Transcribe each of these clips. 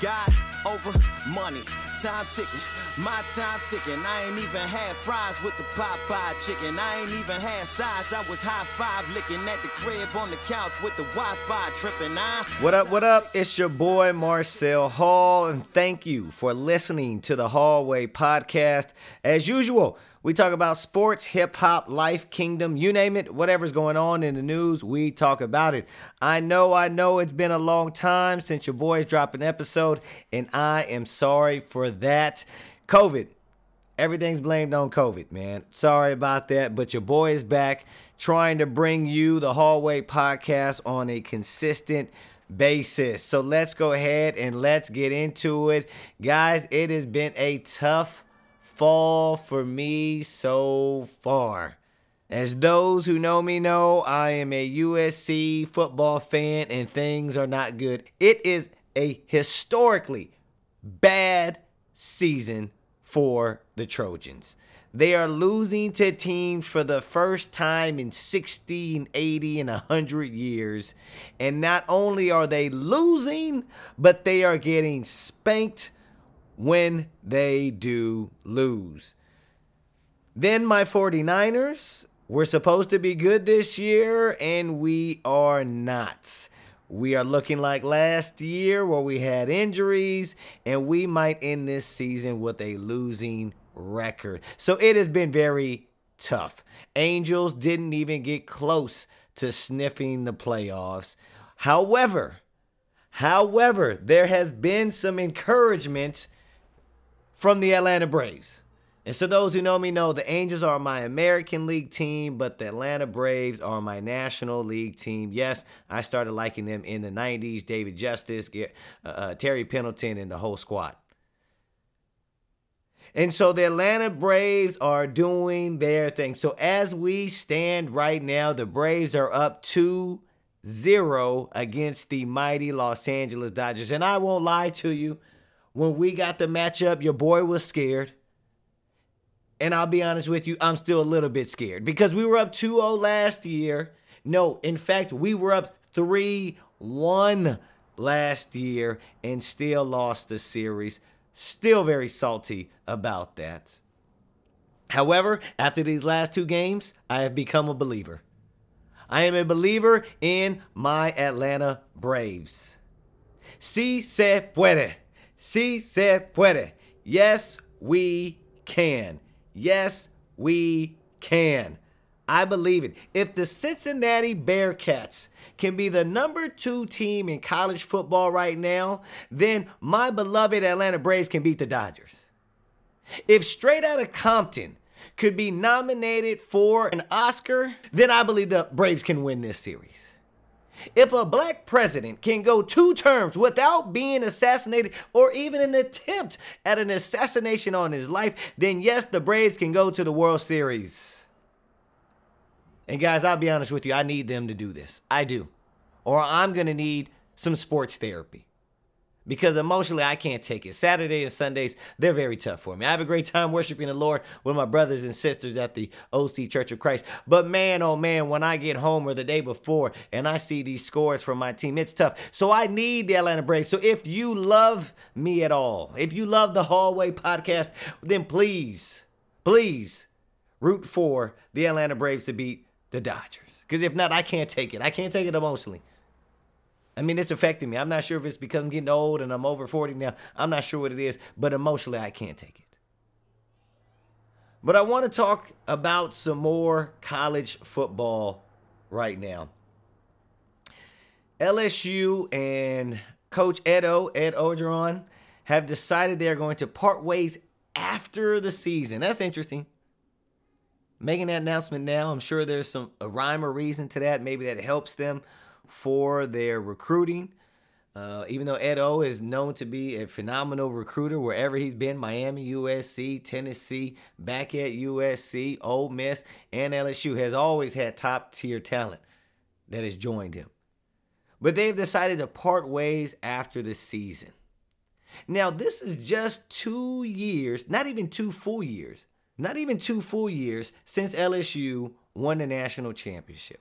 God over money, time ticking, my time ticking. I ain't even had fries with the Popeye chicken. I ain't even had sides. I was high five licking at the crib on the couch with the Wi-Fi tripping. I What up, what up? It's your boy Marcel Hall, and thank you for listening to the Hallway Podcast. As usual, we talk about sports, hip hop, life, kingdom, you name it, whatever's going on in the news, we talk about it. I know, I know it's been a long time since your boys dropped an episode, and I am sorry for that. COVID, everything's blamed on COVID, man. Sorry about that, but your boy is back trying to bring you the Hallway Podcast on a consistent basis. So let's go ahead and let's get into it. Guys, it has been a tough fall for me so far. As those who know me know, I am a USC football fan and things are not good. It is a historically bad season for the Trojans. They are losing to teams for the first time in 60 and 80 and 100 years. And not only are they losing, but they are getting spanked when they do lose. Then my 49ers were supposed to be good this year, and we are not. We are looking like last year where we had injuries, and we might end this season with a losing record. So it has been very tough. Angels didn't even get close to sniffing the playoffs. However, however, there has been some encouragement from the Atlanta Braves. And so those who know me know the Angels are my American League team, but the Atlanta Braves are my National League team. Yes, I started liking them in the 90s. David Justice, uh, uh, Terry Pendleton, and the whole squad. And so the Atlanta Braves are doing their thing. So as we stand right now, the Braves are up 2 0 against the mighty Los Angeles Dodgers. And I won't lie to you, when we got the matchup, your boy was scared. And I'll be honest with you, I'm still a little bit scared because we were up 2 0 last year. No, in fact, we were up 3 1 last year and still lost the series. Still very salty about that. However, after these last two games, I have become a believer. I am a believer in my Atlanta Braves. Si se puede. Si se puede. Yes, we can. Yes, we can. I believe it. If the Cincinnati Bearcats can be the number two team in college football right now, then my beloved Atlanta Braves can beat the Dodgers. If Straight out of Compton could be nominated for an Oscar, then I believe the Braves can win this series. If a black president can go two terms without being assassinated or even an attempt at an assassination on his life, then yes, the Braves can go to the World Series. And guys, I'll be honest with you, I need them to do this. I do. Or I'm going to need some sports therapy. Because emotionally, I can't take it. Saturday and Sundays, they're very tough for me. I have a great time worshiping the Lord with my brothers and sisters at the OC Church of Christ. But man, oh man, when I get home or the day before and I see these scores from my team, it's tough. So I need the Atlanta Braves. So if you love me at all, if you love the Hallway podcast, then please, please root for the Atlanta Braves to beat the Dodgers. Because if not, I can't take it. I can't take it emotionally. I mean, it's affecting me. I'm not sure if it's because I'm getting old and I'm over 40 now. I'm not sure what it is, but emotionally, I can't take it. But I want to talk about some more college football right now. LSU and Coach Ed O, Ed Orgeron, have decided they are going to part ways after the season. That's interesting. Making that announcement now, I'm sure there's some a rhyme or reason to that. Maybe that helps them for their recruiting. Uh, even though Ed O is known to be a phenomenal recruiter wherever he's been Miami, USC, Tennessee, back at USC, Ole Miss, and LSU has always had top tier talent that has joined him. But they've decided to part ways after the season. Now, this is just two years, not even two full years, not even two full years since LSU won the national championship.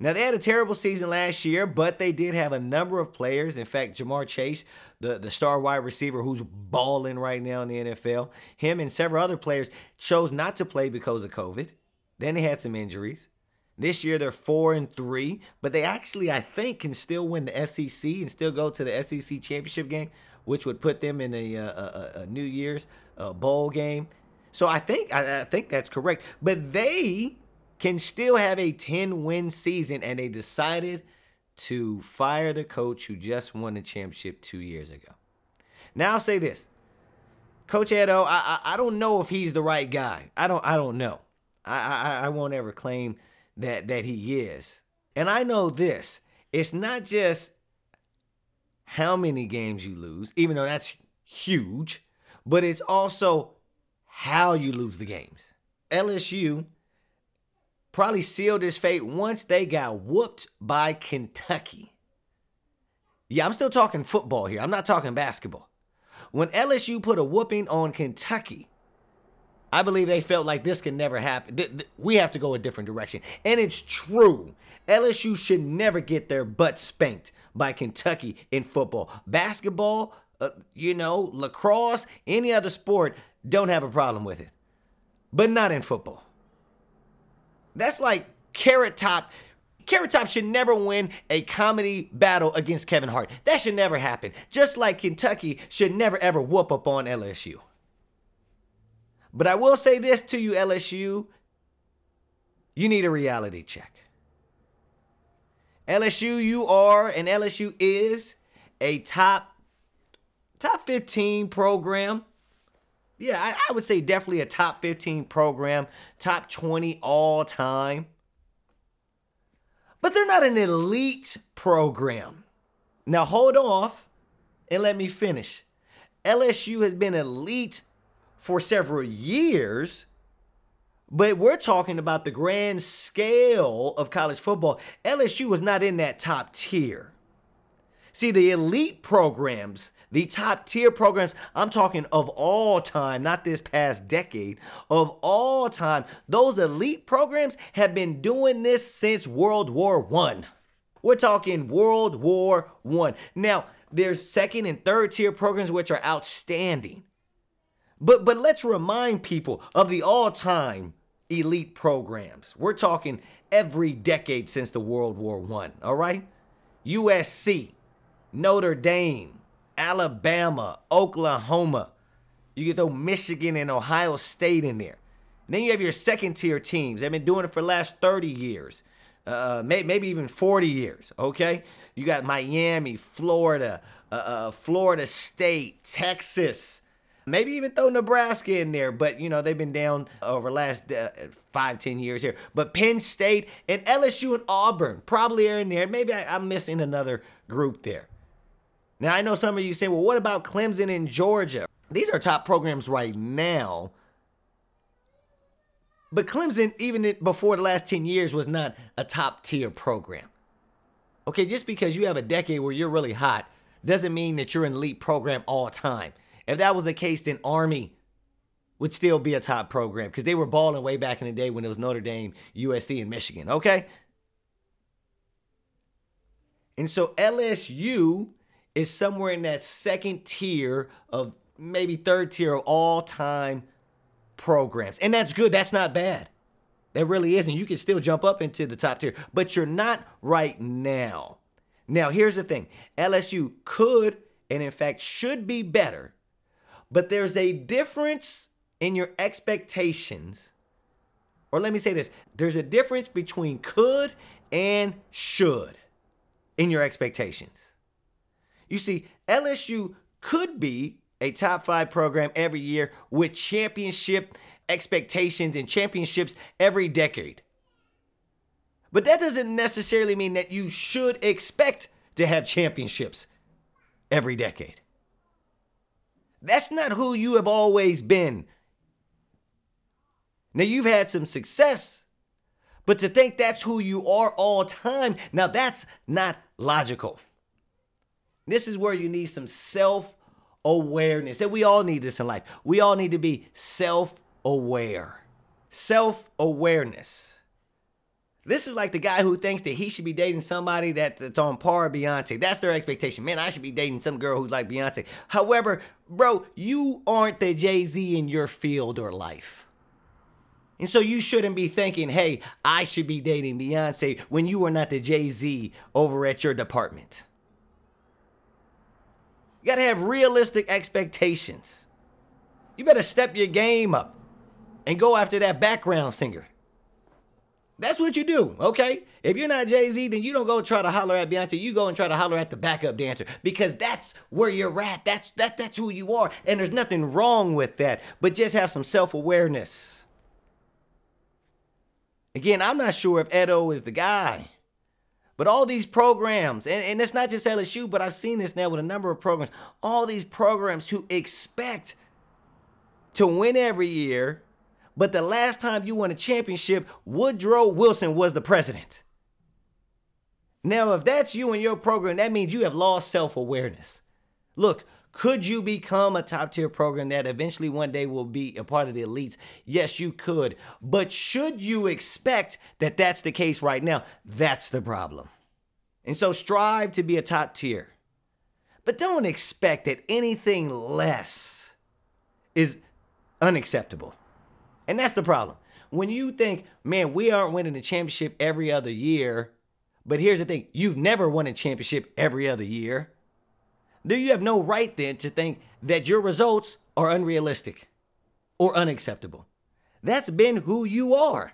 Now they had a terrible season last year, but they did have a number of players. In fact, Ja'Marr Chase, the, the star wide receiver who's balling right now in the NFL, him and several other players chose not to play because of COVID. Then they had some injuries. This year they're four and three, but they actually, I think, can still win the SEC and still go to the SEC championship game, which would put them in a, a, a, a New Year's uh, bowl game. So I think I, I think that's correct. But they can still have a 10 win season, and they decided to fire the coach who just won the championship two years ago. Now I'll say this. Coach Ed O, I, I, I don't know if he's the right guy. I don't I don't know. I, I I won't ever claim that that he is. And I know this. It's not just how many games you lose, even though that's huge, but it's also how you lose the games. LSU probably sealed his fate once they got whooped by Kentucky. Yeah, I'm still talking football here. I'm not talking basketball. When LSU put a whooping on Kentucky, I believe they felt like this can never happen. We have to go a different direction. And it's true. LSU should never get their butt spanked by Kentucky in football. Basketball, uh, you know, lacrosse, any other sport, don't have a problem with it. But not in football. That's like Carrot Top. Carrot Top should never win a comedy battle against Kevin Hart. That should never happen. Just like Kentucky should never ever whoop up on LSU. But I will say this to you, LSU. You need a reality check. LSU, you are, and LSU is a top top 15 program. Yeah, I, I, would say definitely a top 15 program, top 20 all time. But they're not an elite program. Now hold off and let me finish. LSU has been elite for several years. But we're talking about the grand scale of college football. LSU was not in that top tier. See, the elite programs, the top tier programs, I'm talking of all time, not this past decade, of all time, those elite programs have been doing this since World War One. We're talking World War One. Now, there's second and third tier programs which are outstanding. But but let's remind people of the all-time elite programs. We're talking every decade since the World War One. All right, USC, Notre Dame, Alabama, Oklahoma. You get throw Michigan and Ohio State in there. And then you have your second tier teams. They've been doing it for the last 30 years, uh, may, maybe even 40 years. Okay, you got Miami, Florida, uh, uh, Florida State, Texas. Maybe even throw Nebraska in there, but you know they've been down over last uh, five, ten years here. But Penn State and LSU and Auburn probably are in there. Maybe I, I'm missing another group there. Now I know some of you say, well, what about Clemson and Georgia? These are top programs right now. But Clemson, even before the last 10 years, was not a top tier program. Okay, just because you have a decade where you're really hot doesn't mean that you're an elite program all time. If that was the case, then Army would still be a top program because they were balling way back in the day when it was Notre Dame, USC, and Michigan. Okay. And so LSU is somewhere in that second tier of maybe third tier of all time programs. And that's good. That's not bad. That really isn't. You can still jump up into the top tier, but you're not right now. Now, here's the thing LSU could and, in fact, should be better but there's a difference in your expectations. Or let me say this there's a difference between could and should in your expectations. You see, LSU could be a top five program every year with championship expectations and championships every decade. But that doesn't necessarily mean that you should expect to have championships every decade. That's not who you have always been. Now, you've had some success, but to think that's who you are all time, now that's not logical. This is where you need some self awareness. And we all need this in life. We all need to be self aware. Self awareness. This is like the guy who thinks that he should be dating somebody that, that's on par with Beyonce. That's their expectation. Man, I should be dating some girl who's like Beyonce. However, bro, you aren't the Jay Z in your field or life. And so you shouldn't be thinking, hey, I should be dating Beyonce when you are not the Jay Z over at your department. You gotta have realistic expectations. You better step your game up and go after that background singer. That's what you do, okay? If you're not Jay Z, then you don't go try to holler at Beyonce. You go and try to holler at the backup dancer because that's where you're at. That's that that's who you are, and there's nothing wrong with that. But just have some self awareness. Again, I'm not sure if Ed O is the guy. But all these programs, and, and it's not just LSU, but I've seen this now with a number of programs, all these programs who expect to win every year but the last time you won a championship, Woodrow Wilson was the president. Now, if that's you and your program, that means you have lost self awareness. Look, could you become a top tier program that eventually one day will be a part of the elites? Yes, you could. But should you expect that that's the case right now? That's the problem. And so strive to be a top tier. But don't expect that anything less is unacceptable. And that's the problem. When you think, man, we aren't winning the championship every other year, but here's the thing you've never won a championship every other year. Do you have no right then to think that your results are unrealistic or unacceptable? That's been who you are.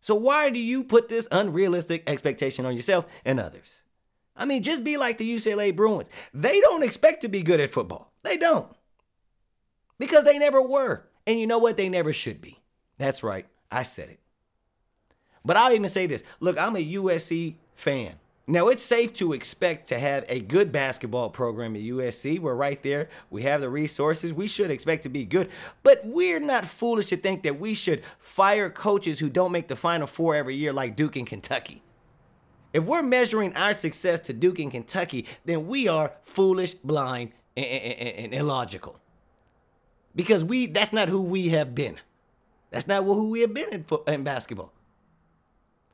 So why do you put this unrealistic expectation on yourself and others? I mean, just be like the UCLA Bruins. They don't expect to be good at football. They don't. Because they never were. And you know what? They never should be. That's right. I said it. But I'll even say this look, I'm a USC fan. Now, it's safe to expect to have a good basketball program at USC. We're right there. We have the resources. We should expect to be good. But we're not foolish to think that we should fire coaches who don't make the Final Four every year like Duke and Kentucky. If we're measuring our success to Duke and Kentucky, then we are foolish, blind, and, and, and illogical because we that's not who we have been. That's not who we have been in, in basketball.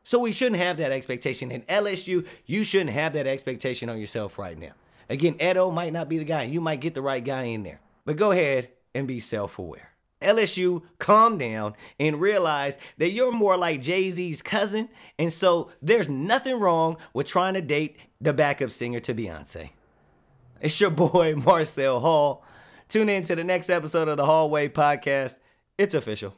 So we shouldn't have that expectation. In LSU, you shouldn't have that expectation on yourself right now. Again, Ed O might not be the guy. You might get the right guy in there. But go ahead and be self-aware. LSU, calm down and realize that you're more like Jay Z's cousin. And so there's nothing wrong with trying to date the backup singer to Beyonce. It's your boy, Marcel Hall. Tune in to the next episode of the Hallway Podcast. It's official.